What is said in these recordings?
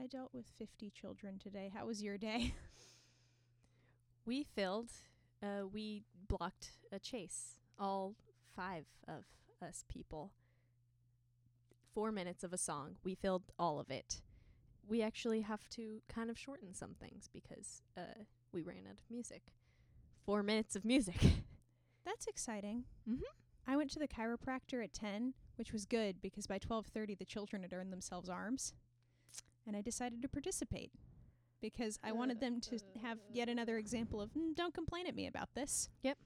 I dealt with 50 children today. How was your day? We filled, uh, we blocked a chase. All five of us people. Four minutes of a song. We filled all of it. We actually have to kind of shorten some things because uh, we ran out of music. Four minutes of music. That's exciting. Mm-hmm. I went to the chiropractor at 10, which was good because by 12:30 the children had earned themselves arms. And I decided to participate because I wanted them to have yet another example of "Mm, don't complain at me about this. Yep.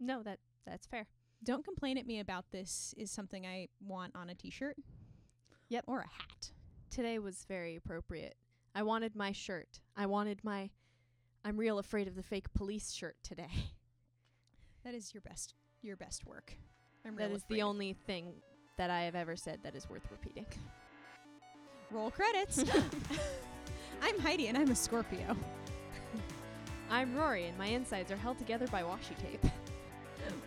No, that that's fair. Don't complain at me about this is something I want on a t-shirt. Yep. Or a hat. Today was very appropriate. I wanted my shirt. I wanted my I'm real afraid of the fake police shirt today. That is your best your best work. I'm That real is afraid. the only thing that I have ever said that is worth repeating. Roll credits. I'm Heidi and I'm a Scorpio. I'm Rory, and my insides are held together by washi tape.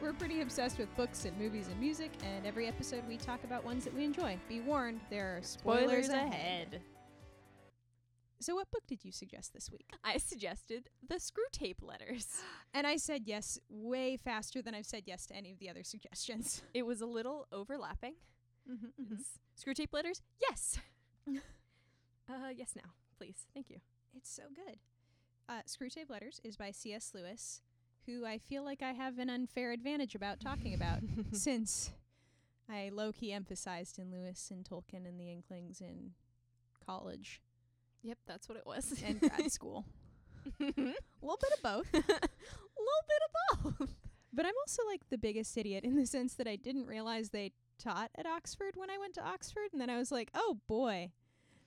We're pretty obsessed with books and movies and music, and every episode we talk about ones that we enjoy. Be warned, there are spoilers, ahead. So, what book did you suggest this week? I suggested the Screwtape letters. And I said yes way faster than I've said yes to any of the other suggestions. It was a little overlapping. Mm-hmm, S- Screwtape letters? Yes. uh, yes, now, please. Thank you. It's so good. Uh, Screwtape Letters is by C.S. Lewis, who I feel like I have an unfair advantage about talking about since I low key emphasized in Lewis and Tolkien and the Inklings in college Yep, that's what it was. and grad school. A little bit of both. a little bit of both. But I'm also like the biggest idiot in the sense that I didn't realize they taught at Oxford when I went to Oxford. And then I was like, oh boy,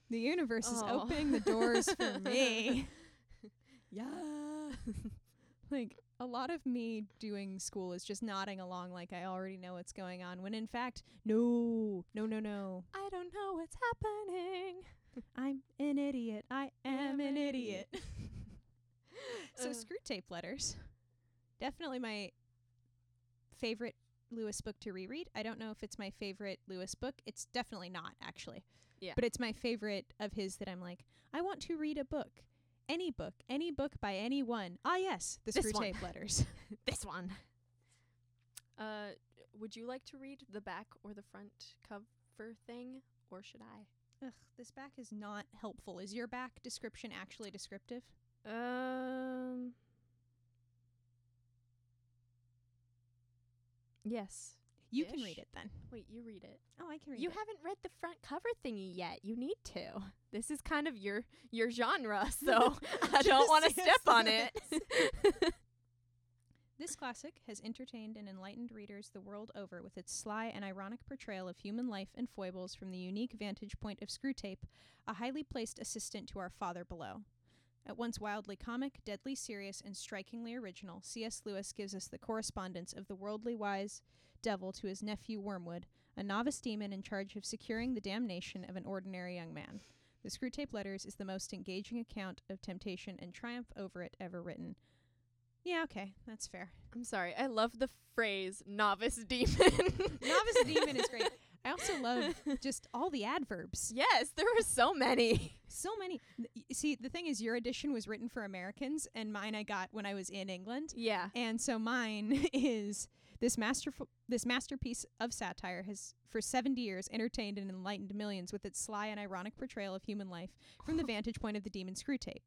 the universe is Oh. opening the doors for me. Yeah. like a lot of me doing school is just nodding along like I already know what's going on when in fact no no no no I don't know what's happening. I'm an idiot I am an idiot so Uh. Screwtape letters definitely my favorite Lewis book to reread I don't know if it's my favorite Lewis book it's definitely not actually Yeah. but it's my favorite of his that I'm like I want to read a book any book any book by anyone ah yes the This screw one. tape letters this one. Uh, would you like to read the back or the front cover thing, or should I? Ugh, this back is not helpful. Is your back description actually descriptive? Um. Yes. You can Ish. read it then. Wait, you read it. Oh, I can read You it. haven't read the front cover thingy yet. You need to. This is kind of your your genre, so I don't want to Just step on it. This classic has entertained and enlightened readers the world over with its sly and ironic portrayal of human life and foibles from the unique vantage point of Screwtape, a highly placed assistant to our father below. At once wildly comic, deadly serious, and strikingly original, C.S. Lewis gives us the correspondence of the worldly wise devil to his nephew Wormwood, a novice demon in charge of securing the damnation of an ordinary young man. The Screwtape Letters is the most engaging account of temptation and triumph over it ever written. Yeah, okay, that's fair. I'm sorry. I love the phrase novice demon. Novice demon is great. I also love just all the adverbs. Yes, there were so many. So many. See, the thing is, your edition was written for Americans, and mine I got when I was in England. Yeah. And so mine is this masterful, this masterpiece of satire has, for seventy years, entertained and enlightened millions with its sly and ironic portrayal of human life from the vantage point of the demon Screwtape.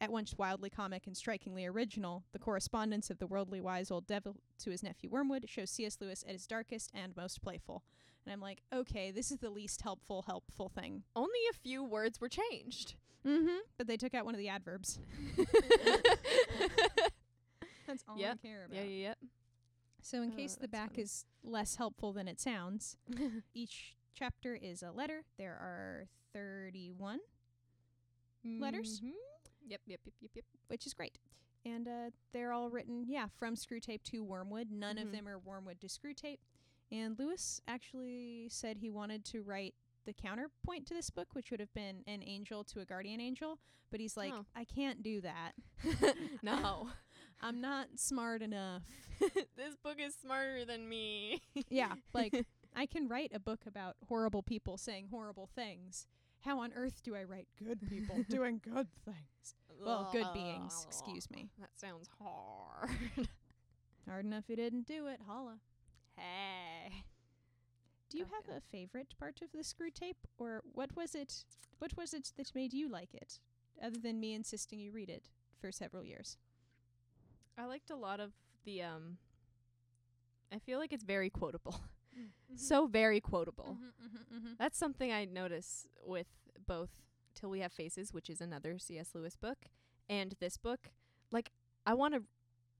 At once wildly comic and strikingly original, the correspondence of the worldly wise old devil to his nephew Wormwood shows C.S. Lewis at his darkest and most playful. And I'm like, okay, this is the least helpful, helpful thing. Only a few words were changed. Mm-hmm. But they took out one of the adverbs. That's all Yep. I care about. yeah, yeah, yep. So, in Oh, case the back funny. is less helpful than it sounds, each chapter is a letter. There are 31, Letters? Mhm. Yep, yep, yep, yep, yep. which is great. And uh, they're all written, yeah, from Screwtape to Wormwood. None Mhm. of them are Wormwood to Screwtape. And Lewis actually said he wanted to write the counterpoint to this book, which would have been an angel to a guardian angel. But he's like, Oh. I can't do that. no. I'm not smart enough. this book is smarter than me. yeah, like I can write a book about horrible people saying horrible things. How on earth do I write good people doing good things? Well, good beings, excuse me. That sounds hard. Hard enough you didn't do it, holla. Hey. Do you Go have a favorite part of the Screwtape or what was it what was it that made you like it other than me insisting you read it for several years? I liked a lot of the um I feel like it's very quotable. So very quotable. mm-hmm, That's something I notice with both Till We Have Faces, which is another C.S. Lewis book, and this book. Like, I want to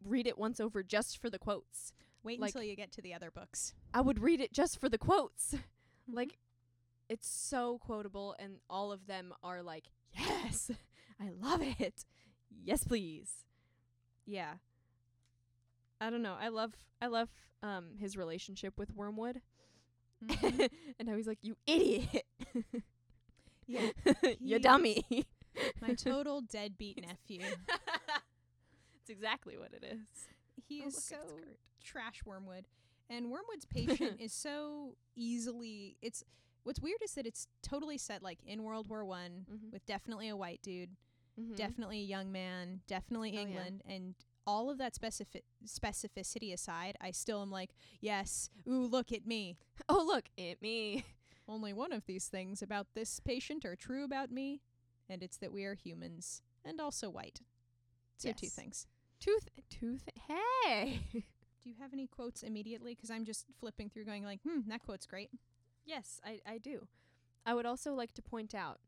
read it once over just for the quotes. Wait like- until you get to the other books. I would read it just for the quotes. Mhm. Like, it's so quotable, and all of them are like, yes, I love it. Yes, please. Yeah. I don't know. I love I love um his relationship with Wormwood. Mhm. and how he's like, You idiot. Yeah, you dummy. My total deadbeat nephew. It's exactly what it is. He Oh, is look, so trash Wormwood. And Wormwood's patient is so easily it's what's weird is that it's totally set like in World War One Mhm. with definitely a white dude, Mhm. definitely a young man, definitely Oh, yeah. England, and all of that specific specificity aside, I still am like, yes, ooh, look at me. Oh look, at me. Only one of these things about this patient are true about me, and it's that we are humans and also white. So two things. Tooth tooth hey. Do you have any quotes immediately? Because I'm just flipping through, going like, hmm, that quote's great. Yes, I, I do. I would also like to point out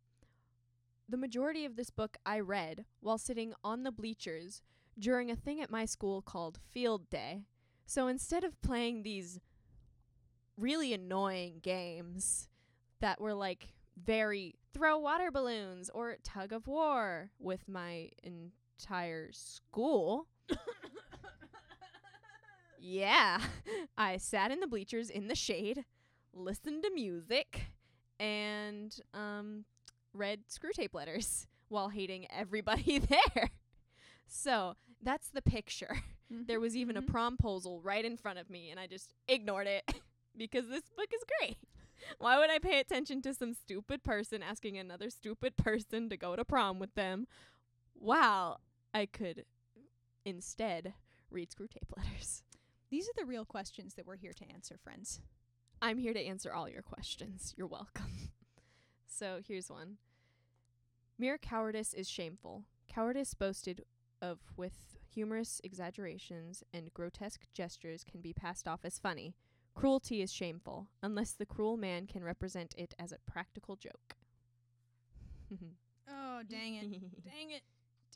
the majority of this book I read while sitting on the bleachers during a thing at my school called Field Day. So instead of playing these really annoying games that were like very throw water balloons or tug of war with my entire school. Yeah. I sat in the bleachers in the shade, listened to music, and um read Screwtape letters while hating everybody there. So, that's the picture. There was even Mhm. a promposal right in front of me and I just ignored it because this book is great. Why would I pay attention to some stupid person asking another stupid person to go to prom with them while I could instead read Screwtape letters? These are the real questions that we're here to answer, friends. I'm here to answer all your questions. You're welcome. so here's one. Mere cowardice is shameful. Cowardice boasted of with humorous exaggerations and grotesque gestures can be passed off as funny. Cruelty is shameful, unless the cruel man can represent it as a practical joke. Oh, dang it. dang it.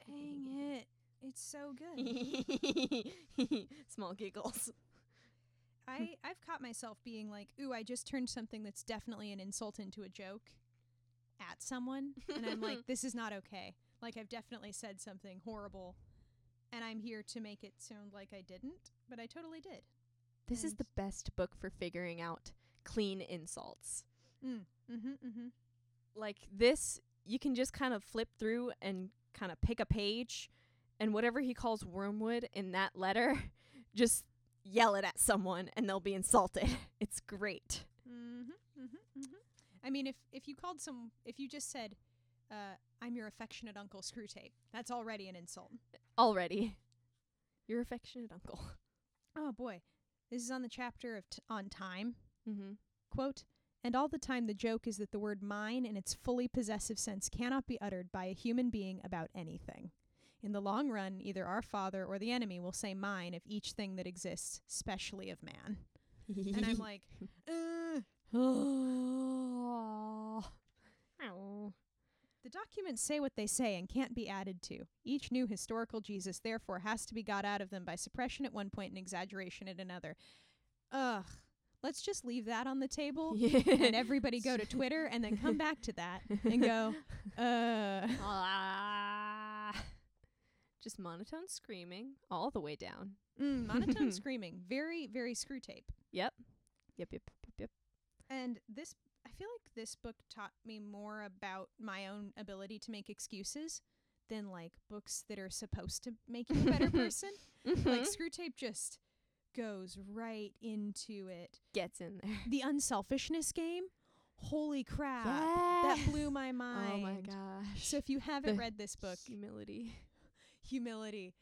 Dang it. It's so good. Small giggles. I, I've caught myself being like, ooh, I just turned something that's definitely an insult into a joke at someone. And I'm like, this is not okay. Like, I've definitely said something horrible. And I'm here to make it sound like I didn't, but I totally did. This is the best book for figuring out clean insults. Mm. Mm-hmm, mm-hmm. like this you can just kind of flip through and kind of pick a page and whatever he calls wormwood in that letter just yell it at someone and they'll be insulted it's great Mm-hmm, mm-hmm, mm-hmm. I mean, if if you called some, if you just said, uh, "I'm your affectionate uncle Screwtape," that's already an insult. already your affectionate uncle Oh boy, this is on the chapter of t- on time. mm-hmm. Quote. And all the time, the joke is that the word mine in its fully possessive sense cannot be uttered by a human being about anything. In the long run, either our father or the enemy will say mine of each thing that exists, specially of man. And I'm like, uh, oh. The documents say what they say and can't be added to. Each new historical Jesus, therefore, has to be got out of them by suppression at one point and exaggeration at another. Ugh. Let's just leave that on the table and everybody go to Twitter and then come back to that and go, uh. Just monotone screaming all the way down Mm, monotone screaming. Very, very Screwtape. yep yep yep yep yep And this, I feel like this book taught me more about my own ability to make excuses than like books that are supposed to make you a better person. like Mhm. Screwtape just goes right into it. gets in there The unselfishness game. Holy crap. That blew my mind. Oh my gosh. So if you haven't The read this book, humility. humility,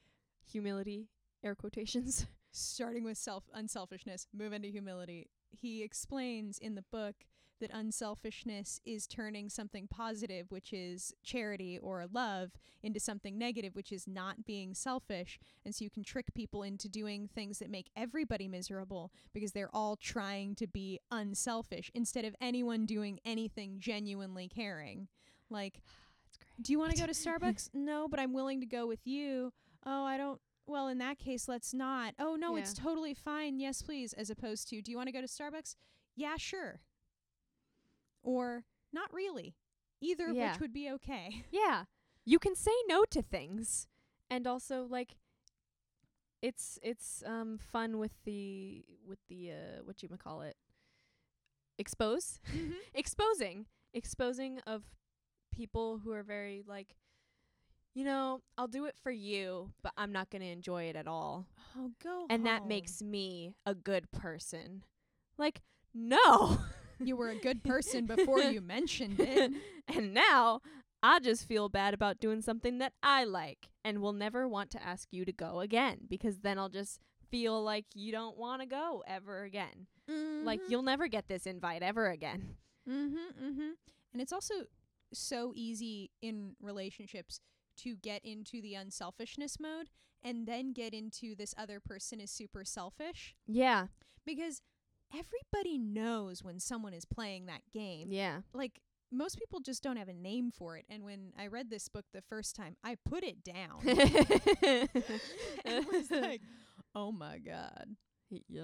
Humility. Air quotations. starting with self unselfishness, move into humility. He explains in the book that unselfishness is turning something positive, which is charity or love, into something negative, which is not being selfish. And so you can trick people into doing things that make everybody miserable because they're all trying to be unselfish instead of anyone doing anything genuinely caring. Like, do you want to go to Starbucks? no, but I'm willing to go with you. Oh, I don't. Well, in that case, let's not. Oh, no, it's totally fine. Yes, please. As opposed to, do you want to go to Starbucks? Yeah, sure. Or not really. Either Yeah. which would be okay. Yeah. You can say no to things. And also like it's it's um fun with the with the uh what you call it expose exposing exposing of people who are very like you know I'll do it for you but I'm not going to enjoy it at all Oh, go and that makes me a good person like no you were a good person before you mentioned it. and now I just feel bad about doing something that I like and will never want to ask you to go again because then I'll just feel like you don't want to go ever again. Like Mhm. you'll never get this invite ever again. Mm-hmm, mm-hmm. And it's also so easy in relationships to get into the unselfishness mode and then get into this other person is super selfish Yeah. because everybody knows when someone is playing that game. Yeah. Like most people just don't have a name for it. And when I read this book the first time, I put it down. and was like, "Oh my god." yeah.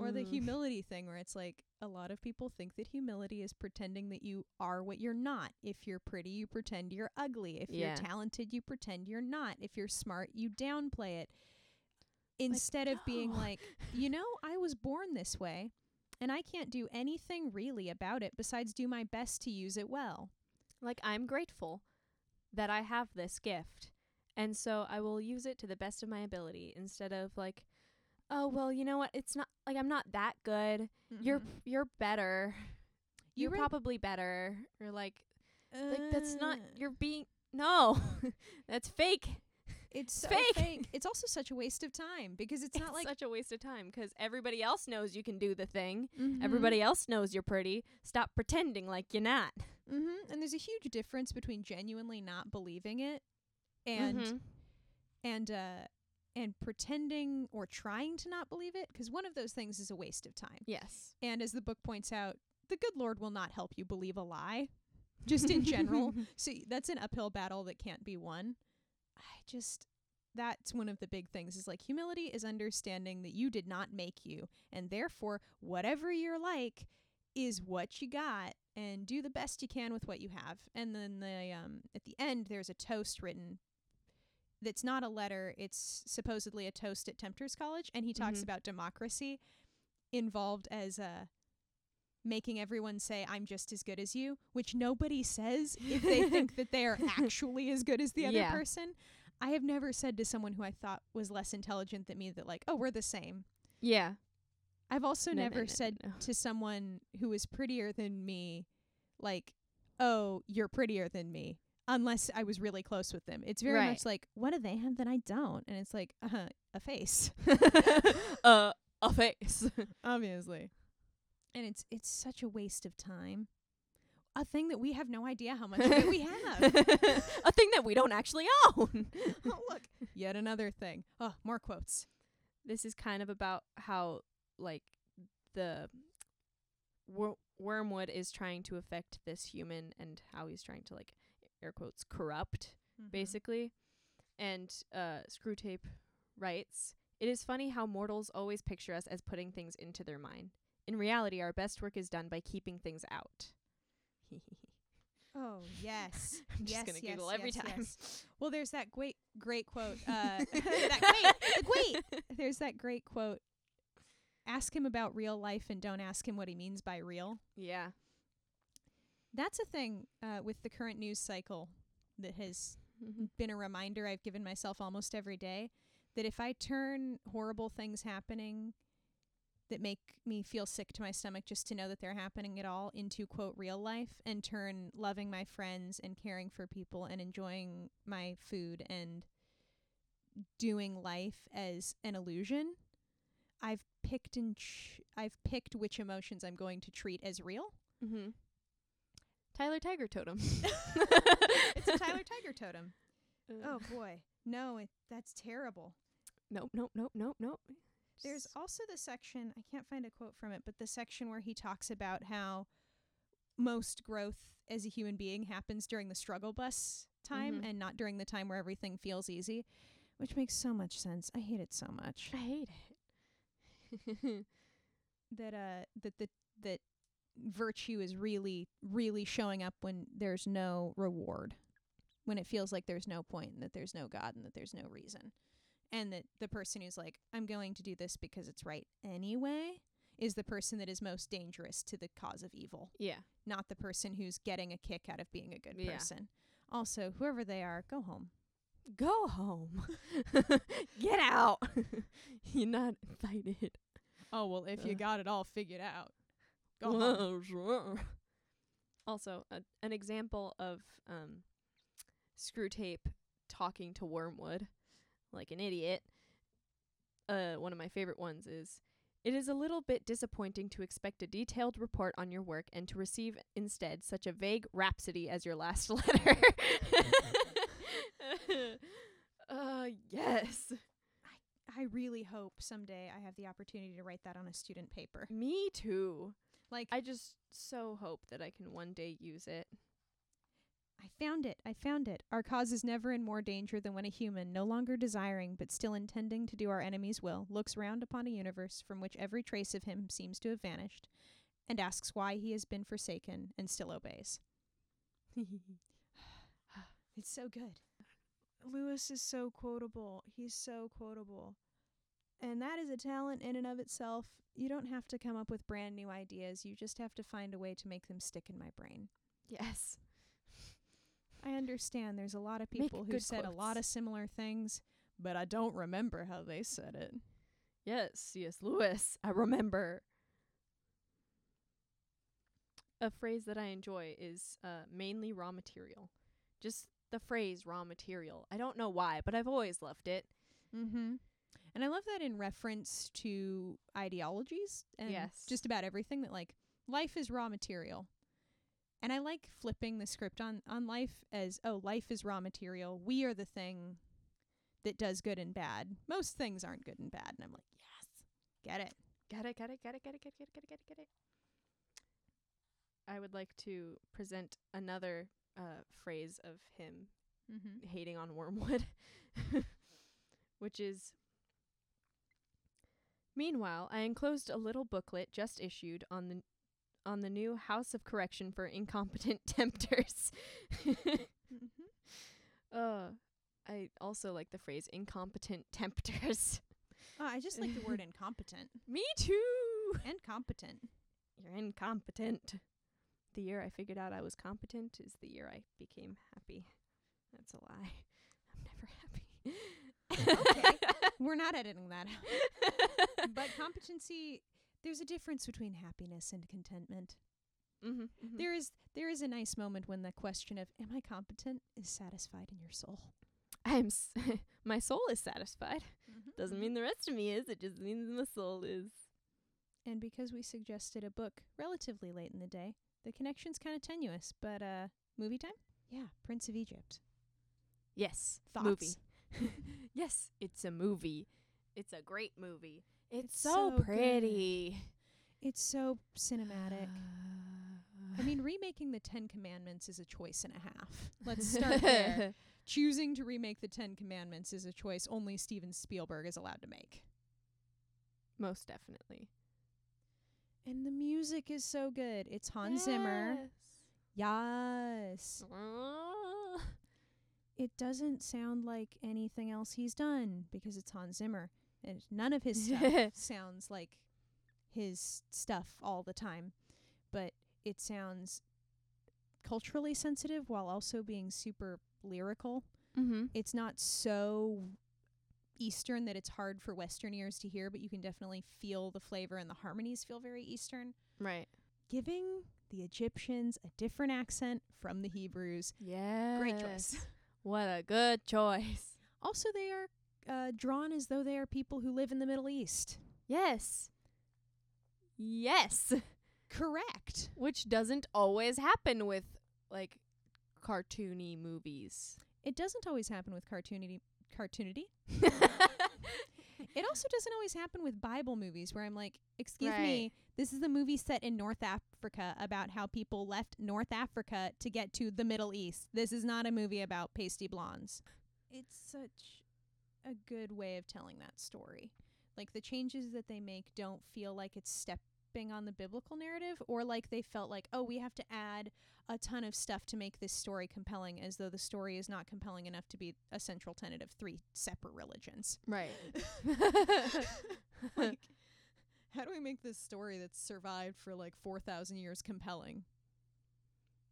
Or the humility thing where it's like a lot of people think that humility is pretending that you are what you're not. If you're pretty, you pretend you're ugly. If Yeah. you're talented, you pretend you're not. If you're smart, you downplay it. Instead of being no. like, you know, I was born this way and I can't do anything really about it besides do my best to use it well. like I'm grateful that I have this gift. And so I will use it to the best of my ability instead of like oh well, you know what? It's not like I'm not that good. You're Mhm. you're better. You You're read- probably better. Or like like that's not Uh, you're being no. that's fake. It's so fake. fake. It's also such a waste of time because it's not like such a waste of time 'cause everybody else knows you can do the thing. Mhm. Everybody else knows you're pretty. Stop pretending like you're not. Mm-hmm. And there's a huge difference between genuinely not believing it and Mhm. and uh and pretending or trying to not believe it because one of those things is a waste of time. yes. And as the book points out, the good Lord will not help you believe a lie, just in general. so y- that's an uphill battle that can't be won. I just that's one of the big things is like humility is understanding that you did not make you and therefore whatever you're like is what you got and do the best you can with what you have. And then the um at the end there's a toast written that's not a letter, it's supposedly a toast at Tempters College and he talks Mhm. about democracy involved as uh making everyone say I'm just as good as you, which nobody says if they think that they are actually as good as the other Yeah. person. I have never said to someone who I thought was less intelligent than me that like, "Oh, we're the same." Yeah. I've also No, never no, no, said to someone who is prettier than me like, "Oh, you're prettier than me." Unless I was really close with them. It's very Right. much like, "What do they have that I don't?" And it's like, "Uh-huh, a face." uh a face. obviously. And it's it's such a waste of time. A thing that we have no idea how much of it we have. a thing that we don't actually own. oh, look, yet another thing. Oh, more quotes. this is kind of about how like the wor- wormwood is trying to affect this human and how he's trying to like air quotes corrupt Mm-hmm. basically. And uh Screwtape writes, "It is funny how mortals always picture us as putting things into their mind. In reality, our best work is done by keeping things out." Oh yes, I'm just yes, gonna yes, giggle every yes, time. Well, there's that great great quote. Uh, that great, great. There's that great quote. Ask him about real life and don't ask him what he means by real. Yeah. That's a thing uh, with the current news cycle that has been a reminder I've given myself almost every day that if I turn horrible things happening that make me feel sick to my stomach just to know that they're happening at all into quote real life and turn loving my friends and caring for people and enjoying my food and doing life as an illusion. I've picked and ch- I've picked which emotions I'm going to treat as real. Mm-hmm. Tyler Tiger Totem. It's a Tyler Tiger totem. Oh boy. No, it, that's terrible. nope, nope, nope, nope, nope. There's also the section, I can't find a quote from it, but the section where he talks about how most growth as a human being happens during the struggle bus time Mhm. and not during the time where everything feels easy, which makes so much sense. I hate it so much. I hate it. That uh that the that virtue is really really showing up when there's no reward. When it feels like there's no point and that there's no god and that there's no reason. And that the person who's like I'm going to do this because it's right anyway is the person that is most dangerous to the cause of evil, yeah. not the person who's getting a kick out of being a good Yeah. person. Also, whoever they are, go home. Go home. Get out. You're not invited. Oh, well, if you Ugh. got it all figured out, go home. Whoa, sure. Also, a, an example of um, Screwtape talking to Wormwood like an idiot. Uh, one of my favorite ones is It is a little bit disappointing to expect a detailed report on your work and to receive instead such a vague rhapsody as your last letter. uh, yes. I I really hope someday I have the opportunity to write that on a student paper. Me too. Like, I just so hope that I can one day use it. I found it. I found it. Our cause is never in more danger than when a human, no longer desiring but still intending to do our enemy's will, looks round upon a universe from which every trace of him seems to have vanished, and asks why he has been forsaken and still obeys. It's so good. Lewis is so quotable. He's so quotable. And that is a talent in and of itself. You don't have to come up with brand new ideas. You just have to find a way to make them stick in my brain. yes. I understand there's a lot of Make people who said a lot of similar things, but I don't remember how they said it. Yes, C.S. Lewis. I remember. A phrase that I enjoy is uh, mainly raw material. Just the phrase raw material. I don't know why, but I've always loved it. Mm-hmm. And I love that in reference to ideologies and Yes. just about everything that like life is raw material. And I like flipping the script on on life as oh life is raw material. We are the thing that does good and bad. Most things aren't good and bad. And I'm like, yes, get it. Got it, got it, got it, got it, got it, got it, get it, got it, got it. I would like to present another uh, phrase of him Mm-hmm. hating on Wormwood, which is Meanwhile, I enclosed a little booklet just issued on the on the new House of Correction for Incompetent Tempters. mm-hmm. uh I also like the phrase incompetent tempters. Oh, I just like the word incompetent Me too. and competent. You're incompetent. The year I figured out I was competent is the year I became happy. That's a lie. I'm never happy. Okay. We're not editing that out. But competency, there's a difference between happiness and contentment. mm-hmm, There is there is a nice moment when the question of am I competent is satisfied in your soul. I'm s- my soul is satisfied. Doesn't mean the rest of me is. It just means my soul is. And because we suggested a book relatively late in the day, the connection's kind of tenuous. But uh, movie time? Yeah, Prince of Egypt. Yes, Thoughts? movie. yes, it's a movie. It's a great movie. It's, It's so, so good. pretty. It's so cinematic. I mean, remaking the Ten Commandments is a choice and a half. Let's start there. Choosing to remake the Ten Commandments is a choice only Steven Spielberg is allowed to make. Most definitely. And the music is so good. It's Hans Zimmer. Yes. It doesn't sound like anything else he's done because it's Hans Zimmer. And none of his stuff sounds like his stuff all the time. But it sounds culturally sensitive while also being super lyrical. mm-hmm. It's not so Eastern that it's hard for Western ears to hear, but you can definitely feel the flavor and the harmonies feel very Eastern. Right. Giving the Egyptians a different accent from the Hebrews. Yeah. Great choice. What a good choice. Also, they are uh, drawn as though they are people who live in the Middle East. Yes. Yes. Correct. Which doesn't always happen with like cartoony movies. It doesn't always happen with cartoony Cartoonity. It also doesn't always happen with Bible movies where I'm like, excuse me, this is a movie set in North Africa about how people left North Africa to get to the Middle East. This is not a movie about pasty blondes. It's such a good way of telling that story. Like the changes that they make don't feel like it's stepping on the biblical narrative or like they felt like, oh, we have to add a ton of stuff to make this story compelling as though the story is not compelling enough to be a central tenet of three separate religions. right. like how do we make this story that's survived for like 4000 years compelling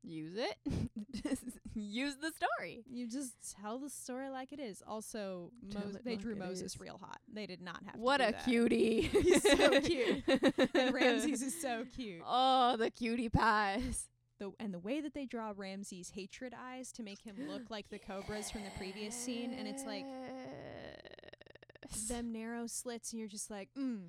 Use it. Use the story. you just tell the story like it is also it they like drew moses is. real hot they did not have What a that. cutie. He's so cute. and ramses is so cute Oh, the cutie pies. the and the way that they draw ramses hatred eyes to make him look like the cobras from the previous scene and it's like them narrow slits and you're just like mm,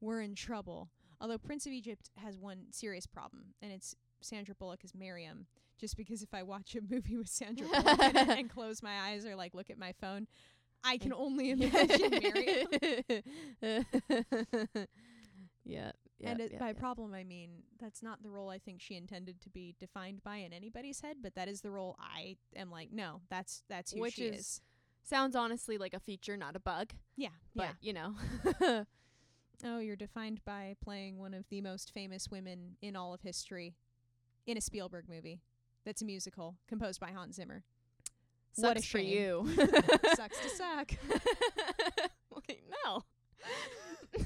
we're in trouble although prince of egypt has one serious problem and it's sandra bullock as miriam just because if i watch a movie with sandra bullock in it and close my eyes or like look at my phone i can only imagine miriam yeah. and it, yep, by yep. problem i mean that's not the role i think she intended to be defined by in anybody's head but that is the role i am like no that's that's who Which she is- is sounds honestly like a feature, not a bug. yeah But yeah you know. Oh, you're defined by playing one of the most famous women in all of history in a Spielberg movie. That's a musical composed by Hans Zimmer. What a Sucks for you. Sucks to suck. okay, no.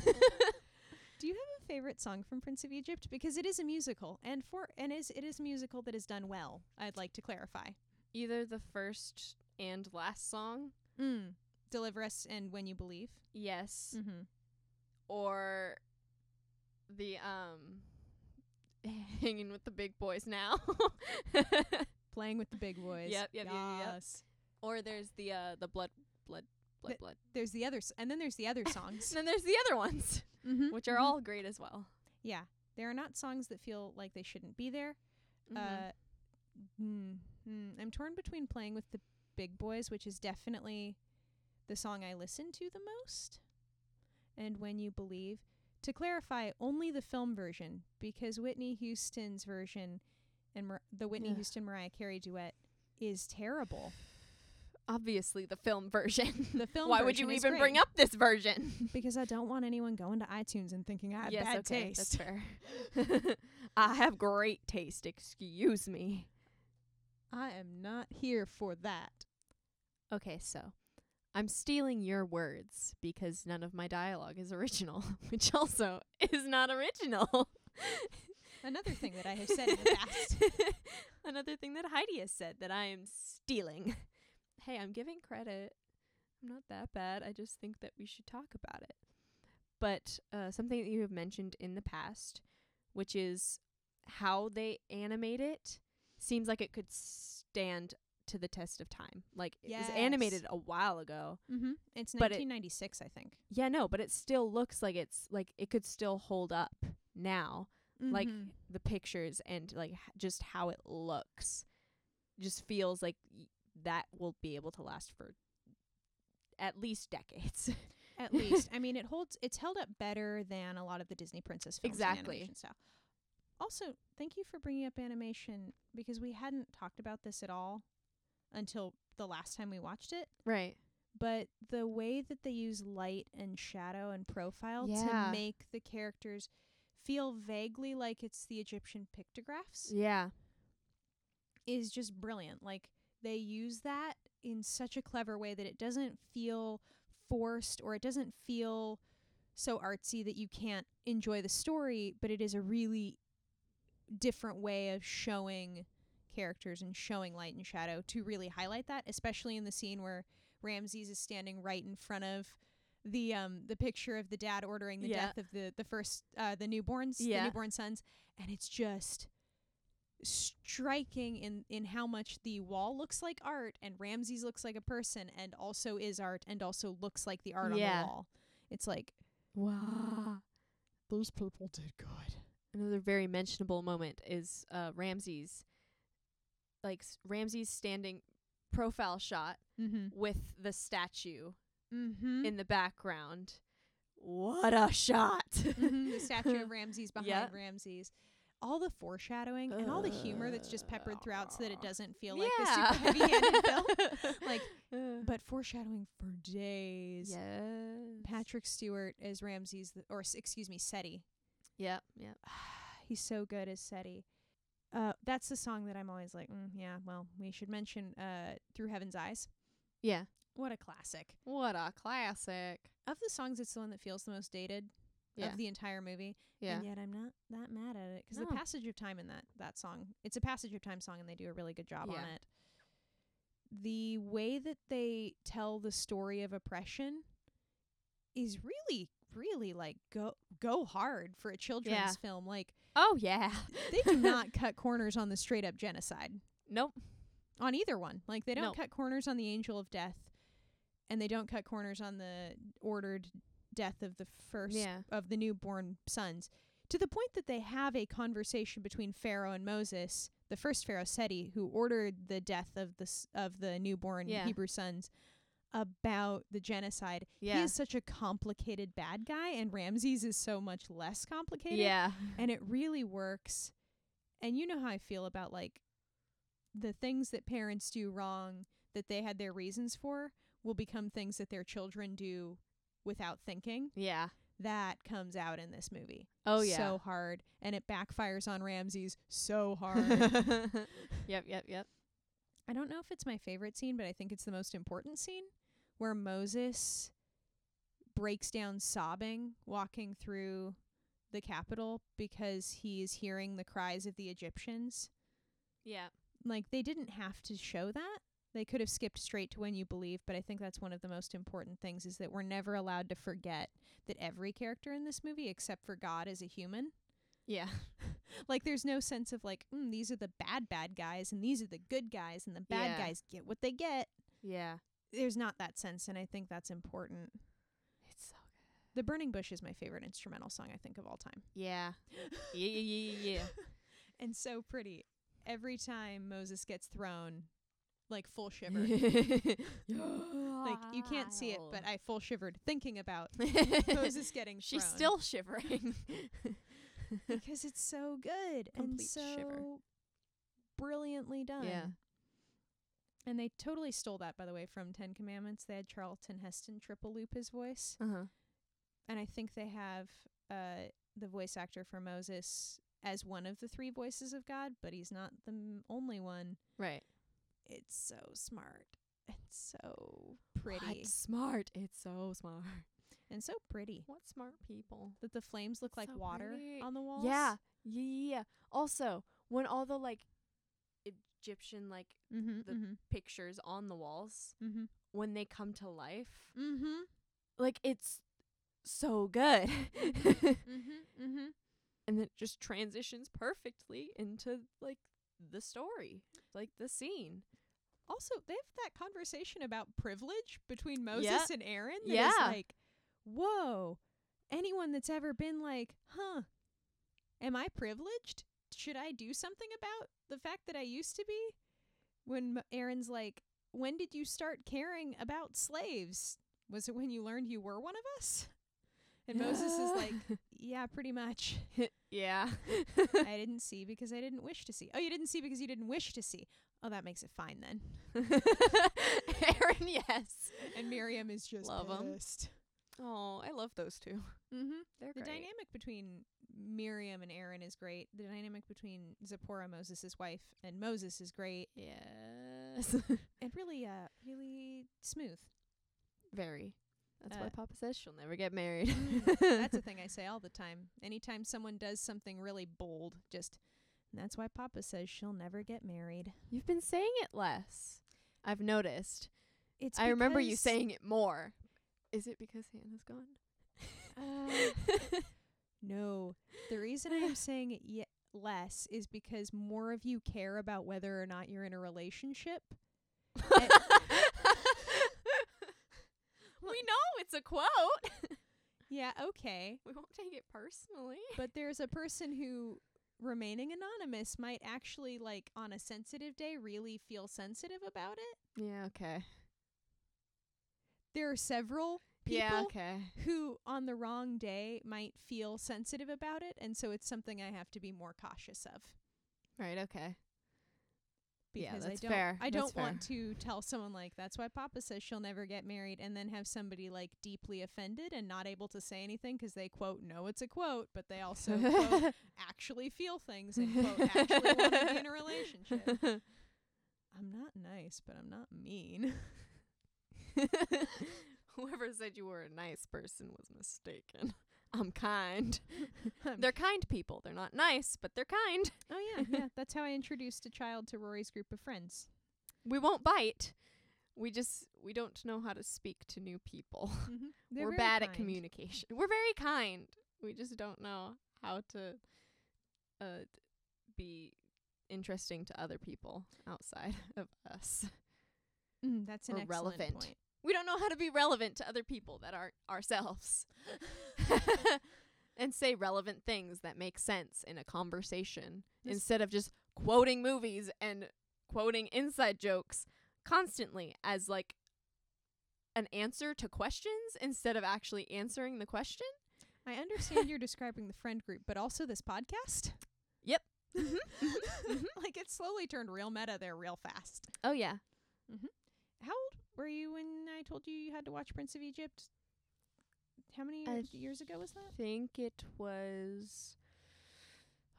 Do you have a favorite song from Prince of Egypt? Because it is a musical, and for and is it is a musical that is done well. I'd like to clarify. Either the first and last song, Mm. Deliver us and when you believe. yes, Mm-hmm. or the um hanging with the big boys now. Playing with the big boys. Yep, yep, yep, yep. Or there's the uh the blood blood blood The- blood. There's the others, and then there's the other songs, And then there's the other ones, mm-hmm. which are all great as well. yeah. There are not songs that feel like they shouldn't be there. Mhm. Uh, mm, mm, I'm torn between playing with the big boys, which is definitely the song I listen to the most, and When You Believe. To clarify, only the film version, because Whitney Houston's version and Mar- the Whitney Ugh. Houston Mariah Carey duet is terrible. Obviously, the film version. The film Why would you even bring up this version? Because I don't want anyone going to iTunes and thinking I have yes, bad okay, taste. that's fair. I have great taste. Excuse me. I am not here for that. Okay, so I'm stealing your words because none of my dialogue is original, which also is not original. Another thing that I have said in the past. Another thing that Heidi has said that I am stealing. Hey, I'm giving credit. I'm not that bad. I just think that we should talk about it. But uh, something that you have mentioned in the past, which is how they animate it, seems like it could stand to the test of time. Like it was animated a while ago. Mm-hmm. It's But it- 1996, I think. Yeah, no, but it still looks like it's like it could still hold up now. Like Mhm. the pictures and like h- just how it looks just feels like y- that will be able to last for at least decades. At least, I mean, it holds. It's held up better than a lot of the Disney princess films. Exactly. Also, thank you for bringing up animation because we hadn't talked about this at all until the last time we watched it. right. But the way that they use light and shadow and profile Yeah. to make the characters feel vaguely like it's the Egyptian pictographs Yeah. is just brilliant. Like they use that in such a clever way that it doesn't feel forced or it doesn't feel so artsy that you can't enjoy the story, but it is a really different way of showing characters and showing light and shadow to really highlight that, especially in the scene where Ramses is standing right in front of the um the picture of the dad ordering the Yeah. death of the the first uh the newborns, the newborn sons, and it's just striking in in how much the wall looks like art and Ramses looks like a person and also is art and also looks like the art on the wall. It's like Wow. those people did good. Another very mentionable moment is uh Ramses like s- Ramses standing profile shot Mm-hmm. with the statue Mm-hmm. in the background. What a shot. hmm the statue of Ramses behind Yeah. Ramses. All the foreshadowing and all the humor that's just peppered throughout so that it doesn't feel like yeah. the super heavy-handed film. Like, Uh, But foreshadowing for days. yes. Patrick Stewart as Ramses, or s- excuse me, Seti. Yep, yep. He's so good as Seti. Uh, that's the song that I'm always like, mm, yeah. Well, we should mention uh, "Through Heaven's Eyes." Yeah. What a classic! What a classic. Of the songs, it's the one that feels the most dated Yeah. of the entire movie. yeah. And yet I'm not that mad at it because No. the passage of time in that that song, it's a passage of time song, and they do a really good job on it. The way that they tell the story of oppression is really, really like go go hard for a children's Yeah. film. Like Oh yeah. they do not cut corners on the straight up genocide Nope. on either one. Like they don't No. cut corners on the angel of death, and they don't cut corners on the ordered death of the first Yeah. of the newborn sons. To the point that they have a conversation between Pharaoh and Moses, the first Pharaoh Seti, who ordered the death of the s- of the newborn Yeah. Hebrew sons, about the genocide. He is such a complicated bad guy, and Ramses is so much less complicated Yeah. and it really works. And you know how I feel about like the things that parents do wrong that they had their reasons for will become things that their children do without thinking. Yeah. That comes out in this movie. Oh yeah. So hard and it backfires on Ramses so hard. yep, yep, yep. I don't know if it's my favorite scene, but I think it's the most important scene where Moses breaks down sobbing walking through the capital because he's hearing the cries of the Egyptians. Yeah. Like they didn't have to show that. They could have skipped straight to when you believe, but I think that's one of the most important things is that we're never allowed to forget that every character in this movie except for God is a human. Yeah. Like there's no sense of like, mm, these are the bad bad guys and these are the good guys and the bad Yeah. guys get what they get. Yeah. There's not that sense and I think that's important. It's so good. The Burning Bush is my favorite instrumental song I think of all time. Yeah. Yeah, yeah, yeah, yeah, and so pretty. Every time Moses gets thrown, like full shiver. like you can't see it, but I full shivered thinking about Moses getting She's thrown. still shivering. because it's so good and so shiver. brilliantly done. Yeah. And they totally stole that, by the way, from Ten Commandments. They had Charlton Heston triple loop his voice, uh-huh. and I think they have uh, the voice actor for Moses as one of the three voices of God, but he's not the m- only one. Right. It's so smart It's so pretty What smart. It's so smart. and so pretty What smart people. that the flames look like So water pretty. on the walls. Yeah. Yeah, yeah, yeah. Also, when all the like Egyptian like Mm-hmm. the- mm-hmm. pictures on the walls Mm-hmm. when they come to life, Mm-hmm. like it's so good. mm-hmm. Mm-hmm. and it just transitions perfectly into like the story, like the scene. Also, they have that conversation about privilege between Moses Yeah. and Aaron. That is Yeah. like, whoa. Anyone that's ever been like, huh, am I privileged? Should I do something about the fact that I used to be? When M- Aaron's like, when did you start caring about slaves? Was it when you learned you were one of us? And Moses is like, yeah, pretty much. yeah. I didn't see because I didn't wish to see. Oh, you didn't see because you didn't wish to see. Oh, that makes it fine then. Aaron, yes. And Miriam is just Love 'em. pissed. Oh, I love those two. Mm-hmm. They're The great. dynamic between Miriam and Aaron is great. The dynamic between Zipporah, Moses' wife, and Moses is great, Yes. and really, uh, really smooth. Very. That's Uh, why Papa says she'll never get married. That's a thing I say all the time. Anytime someone does something really bold, just that's why Papa says she'll never get married. You've been saying it less. I've noticed. It's I remember you saying it more. Is it because Hannah's gone? Uh, no. The reason I am saying it ye- less is because more of you care about whether or not you're in a relationship. we know it's a quote. Yeah, okay. We won't take it personally. But there's a person who remaining anonymous might actually like on a sensitive day really feel sensitive about it. Yeah, okay. There are several people Yeah, okay. who on the wrong day might feel sensitive about it and so it's something I have to be more cautious of. Right, okay. Yeah, because that's I don't fair. I don't want to tell someone like that's why Papa says she'll never get married and then have somebody like deeply offended and not able to say anything because they quote know it's a quote but they also quote actually feel things and quote actually want to be in a relationship. I'm not nice, but I'm not mean. Whoever said you were a nice person was mistaken. I'm kind. They're kind people. They're not nice, but they're kind. oh yeah, yeah. That's how I introduced a child to Rory's group of friends. We won't bite. We just we don't know how to speak to new people. Mm-hmm. We're bad at communication. We're very kind. We just don't know how to uh be interesting to other people outside of us. Mm, that's an Or excellent relevant. point. We don't know how to be relevant to other people that aren't ourselves. and say relevant things that make sense in a conversation instead of just quoting movies and quoting inside jokes constantly as like an answer to questions instead of actually answering the question. I understand you're describing the friend group, but also this podcast. Yep. Mm-hmm. Mm-hmm. like it slowly turned real meta there real fast. Oh yeah. Mm-hmm. How old were you when I told you you had to watch Prince of Egypt? How many years, years ago was that? I think it was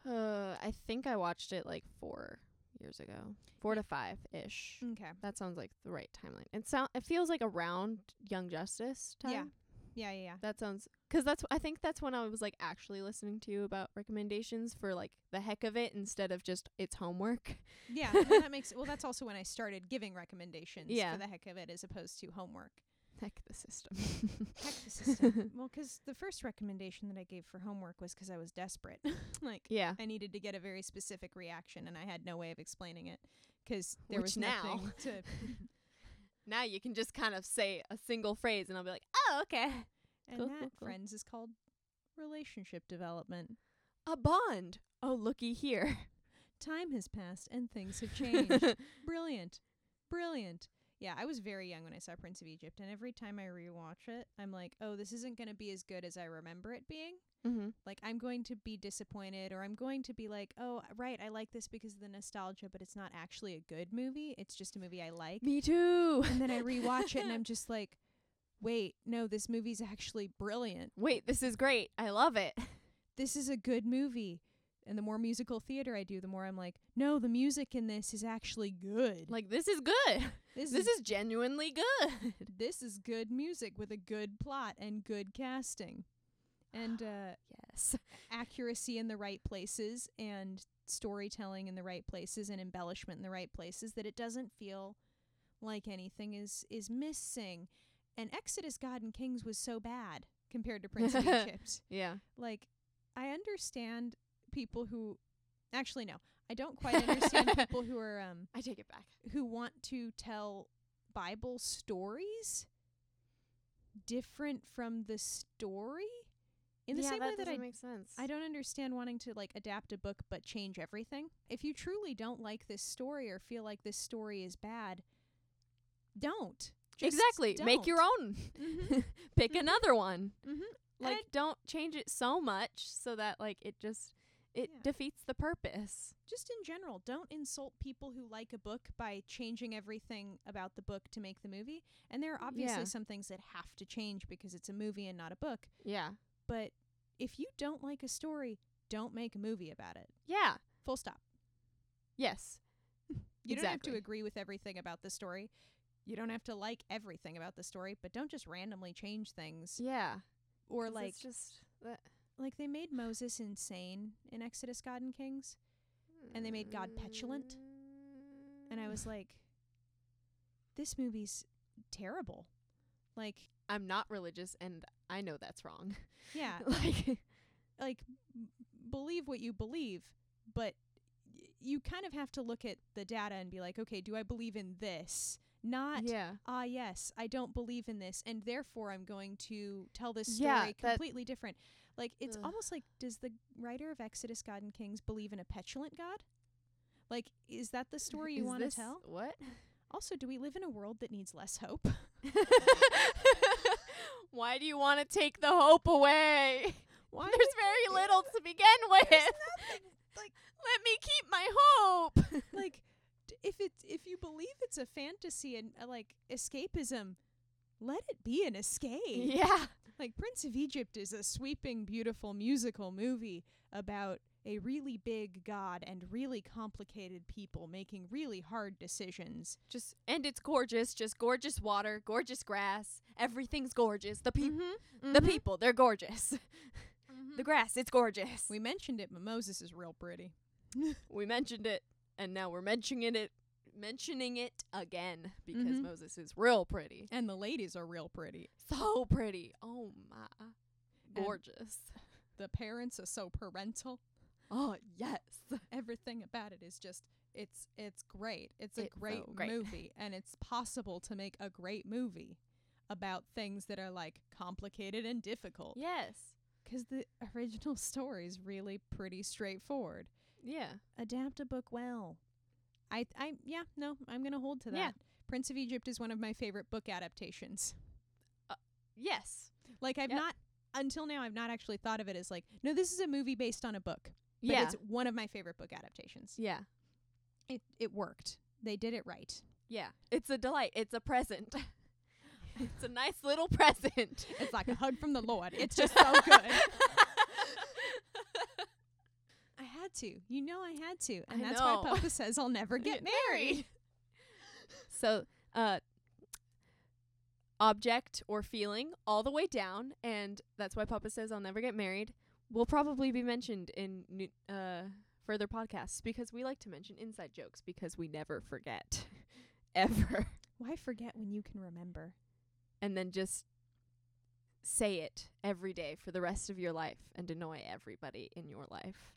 uh I think I watched it like 4 years ago. 4 to 5 ish. Okay. That sounds like the right timeline. It sound it feels like around Young Justice time. Yeah. Yeah, yeah, yeah. That sounds cuz that's I think that's when I was like actually listening to you about recommendations for like the heck of it instead of just it's homework. Yeah, no, that makes well. That's also when I started giving recommendations Yeah. for the heck of it, as opposed to homework. Heck the system. Heck the system. well, 'cause the first recommendation that I gave for homework was 'cause I was desperate. like yeah. I needed to get a very specific reaction, and I had no way of explaining it 'cause there Which was now- nothing to. Now you can just kind of say a single phrase and I'll be like, "Oh, okay." And Cool, that, cool, cool. friends, is called relationship development. A bond. Oh, looky here. Time has passed and things have changed. Brilliant. Brilliant. Yeah, I was very young when I saw Prince of Egypt, and every time I rewatch it, I'm like, oh, this isn't going to be as good as I remember it being. mhm. Like, I'm going to be disappointed, or I'm going to be like, oh, right, I like this because of the nostalgia, but it's not actually a good movie. It's just a movie I like. Me too. and then I rewatch it, and I'm just like, wait, no, this movie's actually brilliant. Wait, this is great. I love it. This is a good movie. And the more musical theater I do, the more I'm like, no, the music in this is actually good. Like this is good. This, This is is genuinely good. this is good music with a good plot and good casting. And uh Yes. accuracy in the right places and storytelling in the right places and embellishment in the right places that it doesn't feel like anything is is missing. And Exodus God and Kings was so bad compared to Prince of Egypt. Yeah. Like I understand people who actually no, I don't quite understand people who are um I take it back. who want to tell Bible stories different from the story in the yeah, same that way that I make sense. I don't understand wanting to like adapt a book but change everything. If you truly don't like this story or feel like this story is bad, don't. Just exactly. Make your don't. own. Mhm. Pick Mhm. another one. Mhm. Like And- don't change it so much so that like it just it Yeah. defeats the purpose. Just in general, don't insult people who like a book by changing everything about the book to make the movie. And there are obviously Yeah. some things that have to change because it's a movie and not a book. Yeah. But if you don't like a story, don't make a movie about it. Yeah. Full stop. Yes. You don't have to agree with everything about the story. You don't have to like everything about the story, but don't just randomly change things. Yeah. Or like it's just that like they made Moses insane in Exodus God and Kings, and they made God petulant. and I was mm. like this movie's terrible. Like, I'm not religious and I know that's wrong. yeah, like like believe what you believe, but y- you kind of have to look at the data and be like, okay, do I believe in this? Not yeah. ah yes, I don't believe in this and therefore I'm going to tell this story that- completely different. Like it's Ugh. almost like does the writer of Exodus God and Kings believe in a petulant God? Like is that the story you want to tell? What? Also, do we live in a world that needs less hope? Why do you want to take the hope away? Why There's very little to begin with. like- let me keep my hope. like if it's if you believe it's a fantasy and uh, like escapism, let it be an escape. yeah. Like Prince of Egypt is a sweeping, beautiful musical movie about a really big god and really complicated people making really hard decisions. Just and it's gorgeous. Just gorgeous water, gorgeous grass. Everything's gorgeous. The people, Mm-hmm. the people, they're gorgeous. the grass, it's gorgeous. We mentioned it, but Moses is real pretty. we mentioned it, and now we're mentioning it, mentioning it again because Mhm. Moses is real pretty, And the ladies are real pretty. so pretty. Oh my, gorgeous. The parents are so parental. oh yes. Everything about it is just it's it's great. It's a It's so great, great. movie and it's possible to make a great movie about things that are like complicated and difficult. Yes. 'Cause the original story is really pretty straightforward. Yeah. Adapt a book well. I I yeah, no, I'm going to hold to that. Yeah. Prince of Egypt is one of my favorite book adaptations. Uh, Yes. Like I've Yep. not until now I've not actually thought of it as like no, this is a movie based on a book. But yeah. it's one of my favorite book adaptations. yeah. It it worked. They did it right. Yeah. It's a delight. It's a present. it's a nice little present. It's like a hug from the Lord. It's just so good. I had to. You know I had to. And I that's know. why Papa says I'll never get married. so, uh, object or feeling all the way down, and that's why Papa says I'll never get married. Will probably be mentioned in new, uh further podcasts because we like to mention inside jokes because we never forget, ever, Why forget when you can remember? and then just say it every day for the rest of your life and annoy everybody in your life.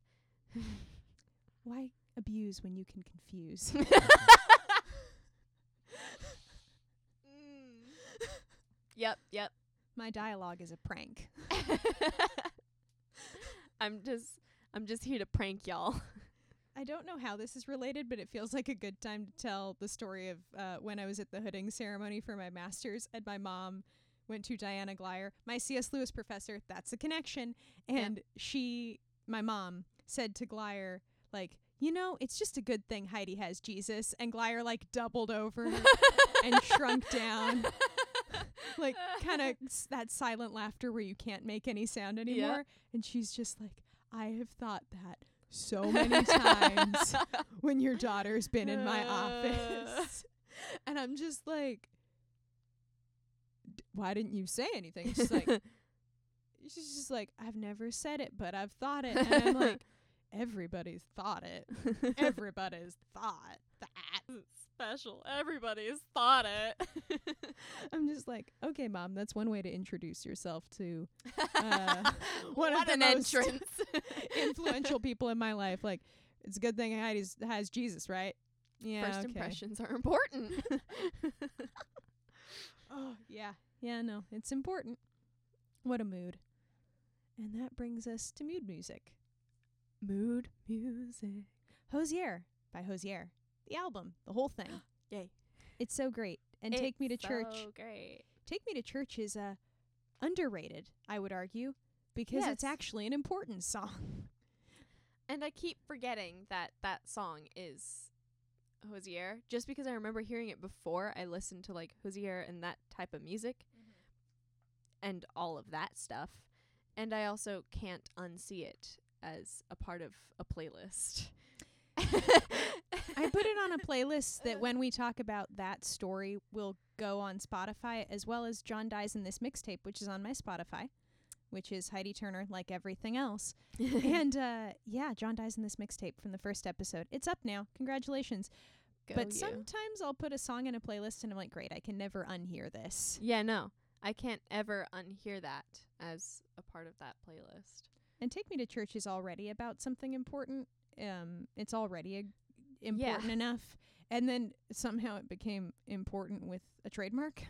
Why abuse when you can confuse? Mm. Yep, yep. My dialogue is a prank. I'm just I'm just here to prank y'all. I don't know how this is related, but it feels like a good time to tell the story of uh, when I was at the hooding ceremony for my master's, and my mom went to Diana Glyer, my C.S. Lewis professor. That's a connection. And she, my mom, said to Glyer, like, you know, it's just a good thing Heidi has Jesus. And Glyer, like, doubled over and shrunk down. like, kind of s- that silent laughter where you can't make any sound anymore. And she's just like, I have thought that so many times when your daughter's been in my office. And I'm just like, "D- why didn't you say anything? She's like, she's just like, I've never said it, but I've thought it. And I'm like, everybody's thought it. Everybody's thought that. special. Everybody's thought it. I'm just like, okay, mom, that's one way to introduce yourself to Uh, one of the most entrance. influential people in my life. Like, it's a good thing Heidi has Jesus, right? Yeah. First okay. impressions are important. Oh, yeah. Yeah, no, it's important. What a mood. And that brings us to mood music. Mood music. Hozier by Hozier. The album, the whole thing. Yay. It's so great. And Take Me to It's Church. So great. Take Me to Church is uh, underrated, I would argue, because it's actually an important song. And I keep forgetting that that song is Hozier just because I remember hearing it before I listened to like Hozier and that type of music and all of that stuff. And I also can't unsee it as a part of a playlist. I put it on a playlist that when we talk about that story will go on Spotify as well as John Dies in this mixtape, which is on my Spotify, which is Heidi Turner, like everything else. and uh, yeah, John Dies in this mixtape from the first episode. It's up now. Congratulations. Go but you. sometimes I'll put a song in a playlist and I'm like, great, I can never unhear this. Yeah, no. I can't ever unhear that as a part of that playlist. And Take Me to Church is already about something important. Um, it's already a, important enough. And then somehow it became important with a trademark.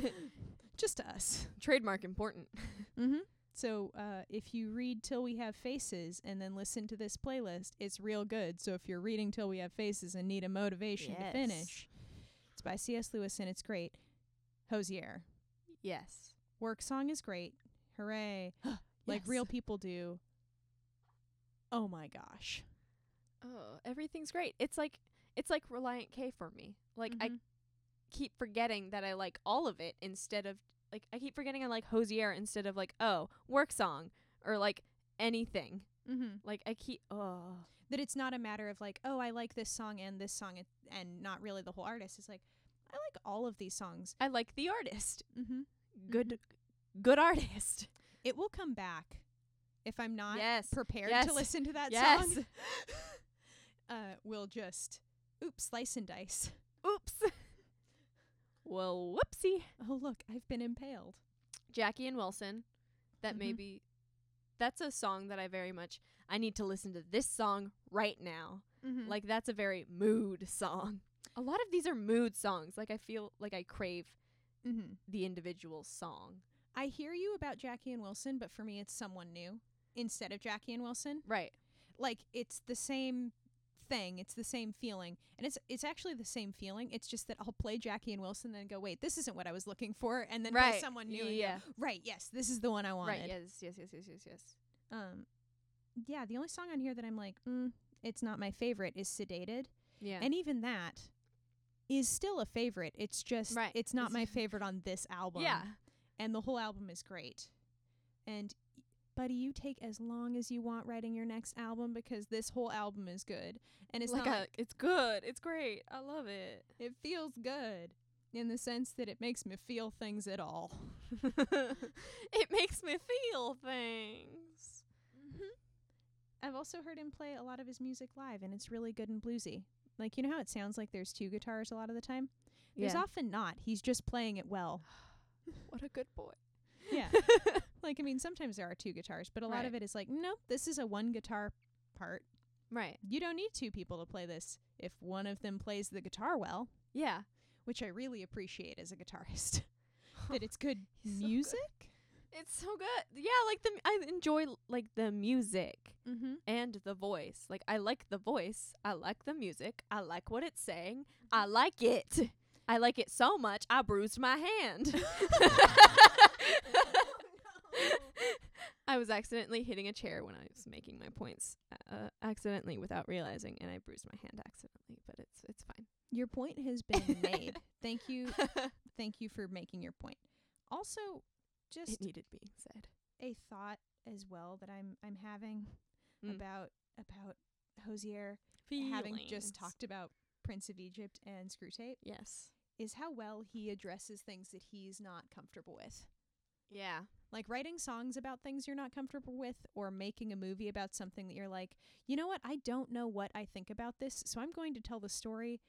Just to us. Trademark important. Mm-hmm. So uh, if you read Till We Have Faces and then listen to this playlist, it's real good. So if you're reading Till We Have Faces and need a motivation Yes. to finish, it's by C.S. Lewis and it's great. Hozier. Yes. Work song is great. Hooray. Like Yes. real people do. Oh my gosh. Oh, everything's great. It's like it's like Relient K for me. Like I Mhm. keep forgetting that I like all of it instead of like I keep forgetting I like Hozier instead of like oh work song or like anything. Mhm. Like I keep oh that it's not a matter of like, oh, I like this song and this song and, and not really the whole artist. It's like, I like all of these songs. I like the artist. Mm-hmm. Good good artist. It will come back if I'm not Yes. prepared Yes. to listen to that Yes. song. uh, we'll just, oops, slice and dice. Oops. well, whoopsie. Oh, look, I've been impaled. Jackie and Wilson. That Mhm. maybe that's a song that I very much I need to listen to this song right now. Mm-hmm. Like that's a very mood song. A lot of these are mood songs. Like I feel like I crave mm-hmm. the individual song. I hear you about Jackie and Wilson, but for me, it's someone new instead of Jackie and Wilson. Right. Like it's the same thing. It's the same feeling, and it's it's actually the same feeling. It's just that I'll play Jackie and Wilson, then go, wait, this isn't what I was looking for, and then play someone new. and go, Yeah. right. Yes, this is the one I wanted. Right. Yes. Yes. Yes. Yes. Yes. Yes. Um, yeah. The only song on here that I'm like, mm, it's not my favorite is "Sedated," Yeah. and even that is still a favorite. It's just Right. it's not It's- my favorite on this album. yeah. And the whole album is great. And buddy, you take as long as you want writing your next album because this whole album is good, and it's like not a, like it's good. It's great. I love it. it feels good in the sense that it makes me feel things at all. it makes me feel things. Mm-hmm. I've also heard him play a lot of his music live, and it's really good and bluesy. Like you know how it sounds like there's two guitars a lot of the time. There's yeah. often not. He's just playing it well. what a good boy. Yeah. like I mean, sometimes there are two guitars, but a lot Right. of it is like, nope, this is a one guitar part. right. You don't need two people to play this if one of them plays the guitar well, Yeah. which I really appreciate as a guitarist. that it's good He's so good. music. It's so good. Yeah, like the I enjoy like the music mm-hmm. and the voice. Like I like the voice. I like the music. I like what it's saying. I like it. I like it so much I bruised my hand. I was accidentally hitting a chair when I was making my points, uh, accidentally without realizing, and I bruised my hand accidentally. But it's it's fine. Your point has been made. Thank you. Thank you for making your point. Also, just it needed being said. a thought as well that I'm I'm having Mm. about about Hozier having just talked about Prince of Egypt and Screwtape Yes. Is how well he addresses things that he's not comfortable with. Yeah. Like writing songs about things you're not comfortable with or making a movie about something that you're like, you know what, I don't know what I think about this, so I'm going to tell the story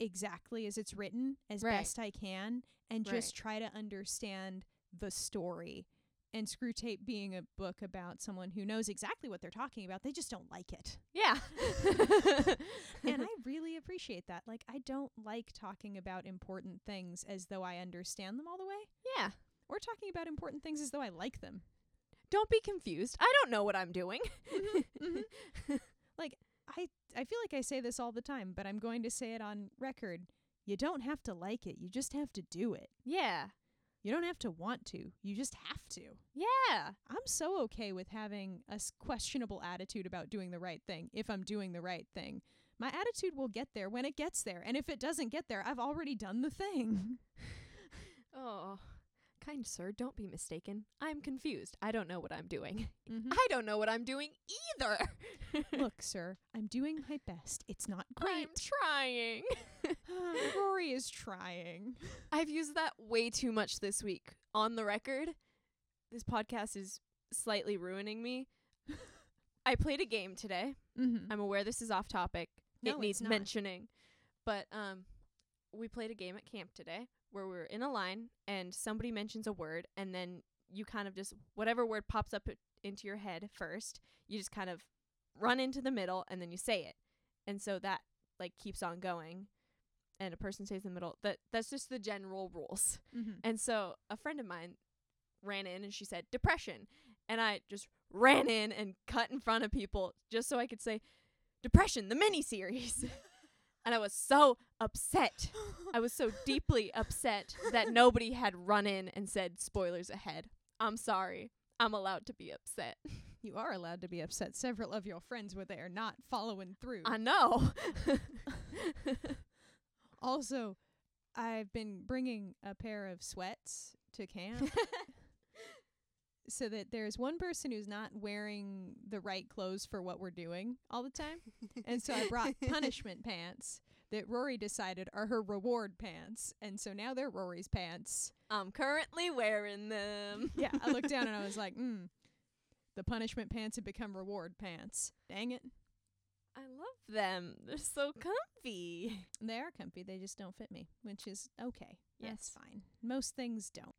exactly as it's written as Right. best I can and just try to understand the story. And Screwtape being a book about someone who knows exactly what they're talking about, they just don't like it. Yeah. and I really appreciate that. Like I don't like talking about important things as though I understand them all the way yeah. or talking about important things as though I like them. Don't be confused. I don't know what I'm doing. Mm-hmm, mm-hmm. Like I I feel like I say this all the time, but I'm going to say it on record. You don't have to like it. You just have to do it. yeah. You don't have to want to. You just have to. Yeah. I'm so okay with having a s- questionable attitude about doing the right thing if I'm doing the right thing. My attitude will get there when it gets there. And if it doesn't get there, I've already done the thing. Oh. Kind sir, don't be mistaken. I'm confused. I don't know what I'm doing. Mhm. I don't know what I'm doing either. Look, sir, I'm doing my best. It's not great. I'm trying. Rory is trying. I've used that way too much this week. On the record, this podcast is slightly ruining me. I played a game today. Mm-hmm. I'm aware this is off topic, No, it needs mentioning. But um we played a game at camp today where we're in a line and somebody mentions a word and then you kind of just whatever word pops up into your head first, you just kind of run into the middle and then you say it. And so that like keeps on going and a person stays in the middle. That that's just the general rules. Mm-hmm. And so a friend of mine ran in and she said depression. And I just ran in and cut in front of people just so I could say depression, the mini series. and I was so upset. I was so deeply upset that nobody had run in and said spoilers ahead. I'm sorry. I'm allowed to be upset. You are allowed to be upset. Several of your friends were there not following through. I know. also, I've been bringing a pair of sweats to camp so that there's one person who's not wearing the right clothes for what we're doing all the time. And so I brought punishment pants that Rory decided are her reward pants. And so now they're Rory's pants. I'm currently wearing them. Yeah, I looked down and I was like, mm, the punishment pants have become reward pants. Dang it. I love them. They're so comfy. They are comfy. They just don't fit me, which is okay. That's Yes. fine. Most things don't.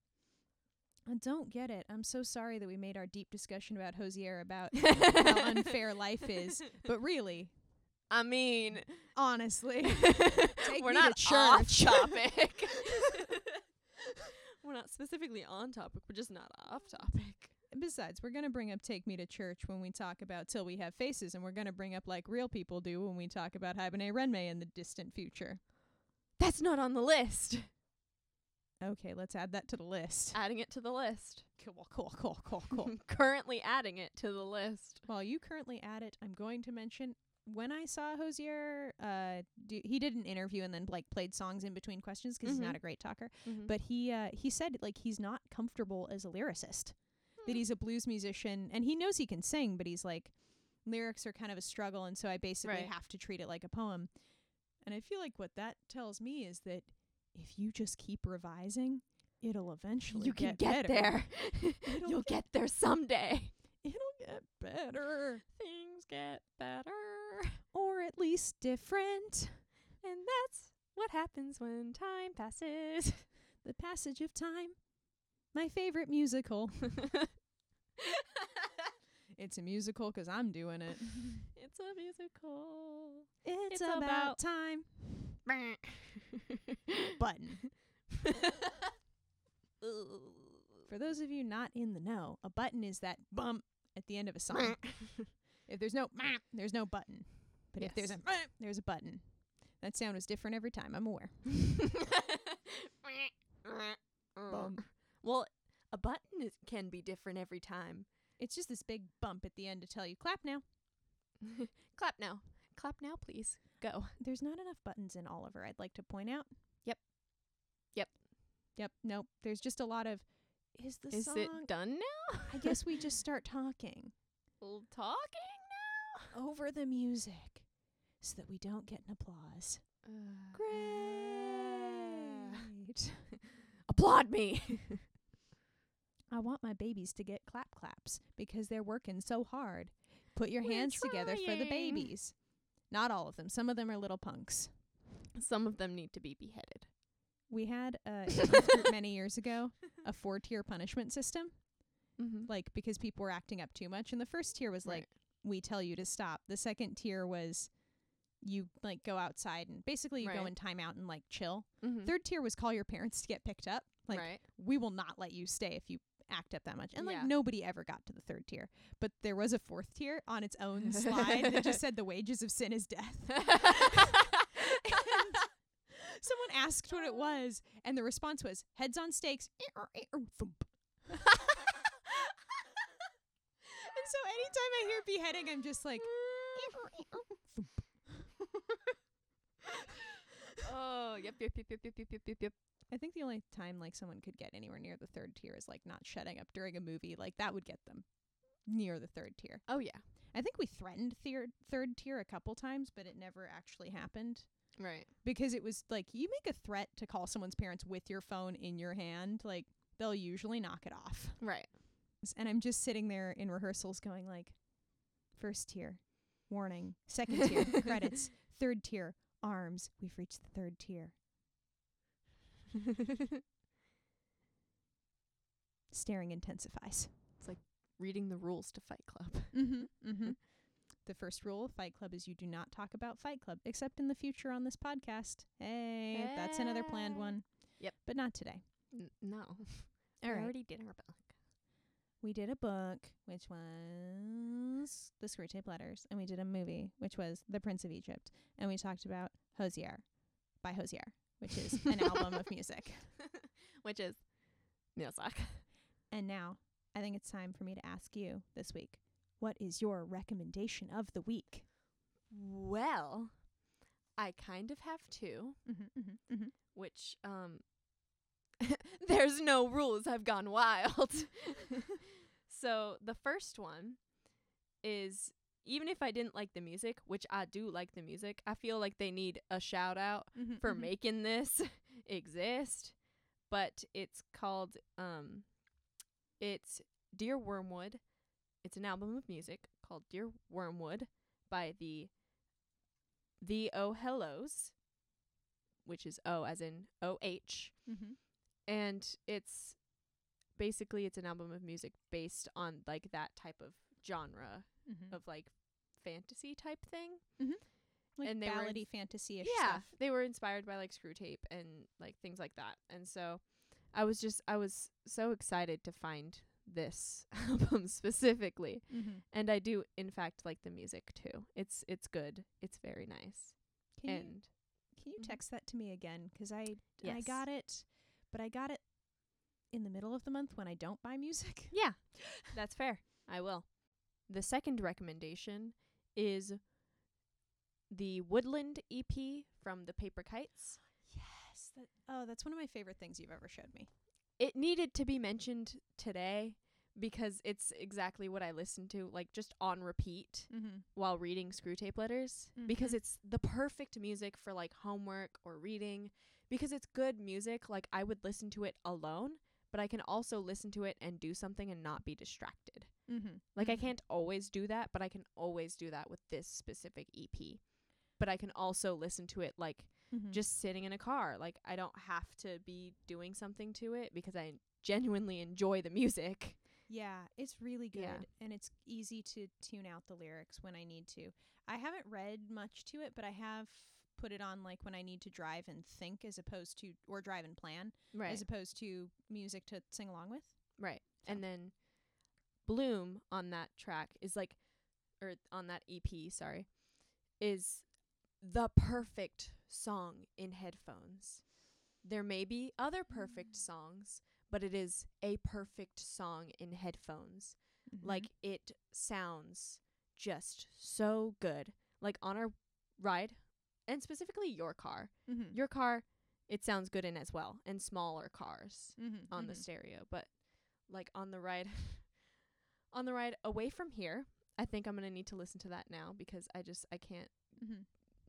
I don't get it. I'm so sorry that we made our deep discussion about Hozier about how unfair life is. But really, I mean, honestly, we're not off church. topic. we're not specifically on topic. We're just not off topic. besides, we're going to bring up Take Me to Church when we talk about Till We Have Faces, and we're going to bring up like real people do when we talk about Haibane Renmei in the distant future. That's not on the list. Okay, let's add that to the list. Adding it to the list. Cool, cool, cool, cool, cool. Currently adding it to the list. While you currently add it, I'm going to mention when I saw Hozier, uh, do, he did an interview and then like played songs in between questions 'cause he's not Mhm. a great talker. But But he uh, he said like he's not comfortable as a lyricist. Hmm. That he's a blues musician and he knows he can sing, but he's like lyrics are kind of a struggle, and so I basically Right. have to treat it like a poem. And I feel like what that tells me is that if you just keep revising, it'll eventually you can get, get, better. there. You'll get there someday. It'll get better. Things get better. or at least different. And that's what happens when time passes. The Passage of Time, my favorite musical. It's a musical 'cause I'm doing it. it's a musical. It's, It's about, about- time. Button. For those of you not in the know, a button is that bump at the end of a song. if there's no there's no button. But if there's a there's a button. That sound was different every time. I'm aware. Bum. Well, a button is, can be different every time. It's just this big bump at the end to tell you clap now. Clap now. Clap now, please. Go. There's not enough buttons in Oliver, I'd like to point out. Yep. Yep. Yep. Nope. There's just a lot of is the Is song it done now? I guess we just start talking talking now? over the music so that we don't get an applause. now? Great. Uh. Applaud me. I want my babies to get clap claps because they're working so hard. Put your We're hands together for the babies. Not all of them. Some of them are little punks. Some of them need to be beheaded. We had uh, many years ago a four tier punishment system, Mm-hmm. like because people were acting up too much. And the first tier was like, we tell you to stop. The second tier was you like go outside and basically you go Right. in timeout and like chill. mm-hmm. Third tier was call your parents to get picked up. Like right. we will not let you stay if you act up that much. And like Yeah. nobody ever got to the third tier. But there was a fourth tier on its own slide that just said the wages of sin is death. And someone asked what it was, and the response was heads on stakes. And so anytime I hear beheading, I'm just like, oh, yep, yep, yep, yep, yep, yep, yep, yep, yep. I think the only time like someone could get anywhere near the third tier is like not shutting up during a movie. Like that would get them near the third tier. Oh yeah. I think we threatened third third tier a couple times, but it never actually happened Right. because it was like you make a threat to call someone's parents with your phone in your hand, like they'll usually knock it off. Right. And I'm just sitting there in rehearsals going like first tier, warning, second tier, credits, Third tier, arms. We've reached the third tier. Staring intensifies. It's like reading the rules to Fight Club. Mm-hmm. Mm-hmm. the first rule of Fight Club is you do not talk about Fight Club, except in the future on this podcast. Hey, that's another planned one. Yep. But not today. N- no. All we already did our book. We did a book, which was The Screwtape Letters, and we did a movie, which was The Prince of Egypt. And we talked about Hozier by Hozier, which is an album of music. Which is music. And now I think it's time for me to ask you this week what is your recommendation of the week? Well, I kind of have two, Mm-hmm, mm-hmm, mm-hmm. which um there's no rules. I've gone wild. so the first one is even if I didn't like the music, which I do like the music, I feel like they need a shout out Mm-hmm, for making this exist. But it's called um it's Dear Wormwood. It's an album of music called Dear Wormwood by the The Oh Hellos, which is O as in O H. Mm-hmm. And it's basically it's an album of music based on like that type of genre Mm-hmm. of like fantasy type thing. Like and they were ballady fantasy-ish yeah, stuff. they were inspired by like Screwtape and like things like that. And so I was just I was so excited to find this album specifically. Mm-hmm. And I do in fact like the music too. It's it's good. It's very nice. Can you and can you Mhm. text that to me again? 'Cause I I Yes. got it, but I got it in the middle of the month when I don't buy music. yeah, that's fair. I will. The second recommendation is the Woodland EP from the Paper Kites. Yes. That, oh, that's one of my favorite things you've ever showed me. It needed to be mentioned today because it's exactly what I listened to like just on repeat. Mm-hmm. while reading Screwtape letters because Mhm. it's the perfect music for like homework or reading because it's good music like I would listen to it alone but I can also listen to it and do something and not be distracted. Mm-hmm. Like I can't always do that, but I can always do that with this specific EP. But I can also listen to it like mm-hmm. just sitting in a car. Like I don't have to be doing something to it because I genuinely enjoy the music. Yeah, it's really good Yeah. and it's easy to tune out the lyrics when I need to. I haven't read much to it, but I have put it on like when I need to drive and think as opposed to or drive and plan Right. as opposed to music to sing along with. Right. So- And then Bloom on that track is like or on that EP, sorry, is the perfect song in headphones. There may be other perfect Mm. songs, but it is a perfect song in headphones. Like it sounds just so good. Like on our ride, and specifically your car. mm-hmm. Your car, it sounds good in as well, and smaller cars mm-hmm. on the stereo, but like on the ride on the ride away from here, I think I'm going to need to listen to that now because I just I can't mm-hmm.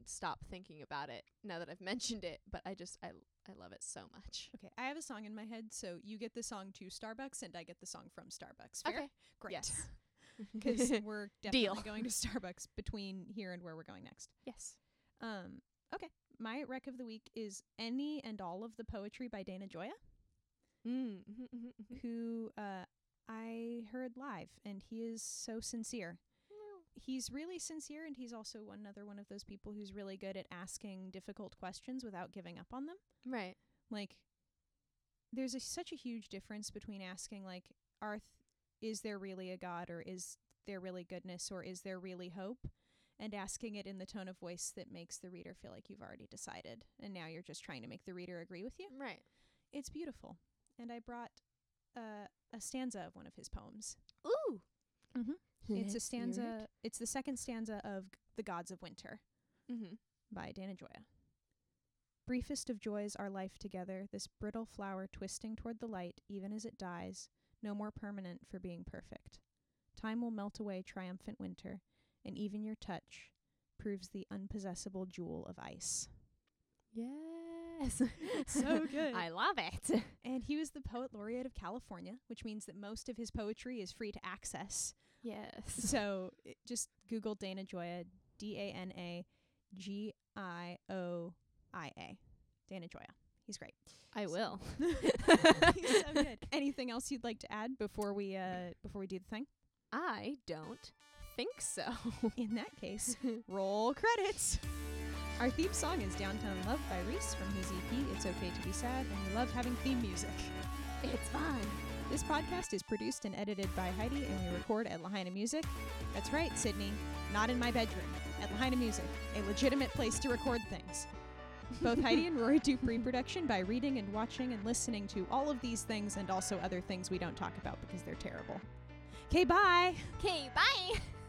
stop thinking about it now that I've mentioned it, but I just I I love it so much. Okay, I have a song in my head, so you get the song to Starbucks and I get the song from Starbucks. Fair? Okay. Great. Yes. 'Cause we're definitely Deal. going to Starbucks between here and where we're going next. yes. Um, okay. My rec of the week is any and all of the poetry by Dana Gioia, Mm. mhm, mhm, mhm. who uh, I heard live, and he is so sincere. He's really sincere, and he's also one another one of those people who's really good at asking difficult questions without giving up on them. Right. Like, there's a, such a huge difference between asking, like, are th- is there really a God, or is there really goodness, or is there really hope? And asking it in the tone of voice that makes the reader feel like you've already decided, and now you're just trying to make the reader agree with you. Right. It's beautiful. And I brought uh, a stanza of one of his poems. Ooh. Mhm. it's a stanza. It's the second stanza of The Gods of Winter it. Mhm. by Dana Gioia. Briefest of joys our life together, this brittle flower twisting toward the light, even as it dies, no more permanent for being perfect. Time will melt away triumphant winter, and even your touch proves the unpossessable jewel of ice. Yes. So good. I love it. And he was the poet laureate of California, which means that most of his poetry is free to access. Yes. so it, just Google Dana Gioia, D A N A G I O I A. Dana Gioia. He's great. I will. He's so good. Anything else you'd like to add before we uh before we do the thing? I don't think so. In that case, roll credits. Our theme song is Downtown Love by Reese from his EP It's Okay to Be Sad, and we love having theme music. it's fun. This podcast is produced and edited by Heidi, and we record at Lahaina Music. That's right, Sydney. Not in my bedroom. At Lahaina Music, a legitimate place to record things. Both Heidi and Rory do pre production by reading and watching and listening to all of these things and also other things we don't talk about because they're terrible. Okay, bye. Okay, bye.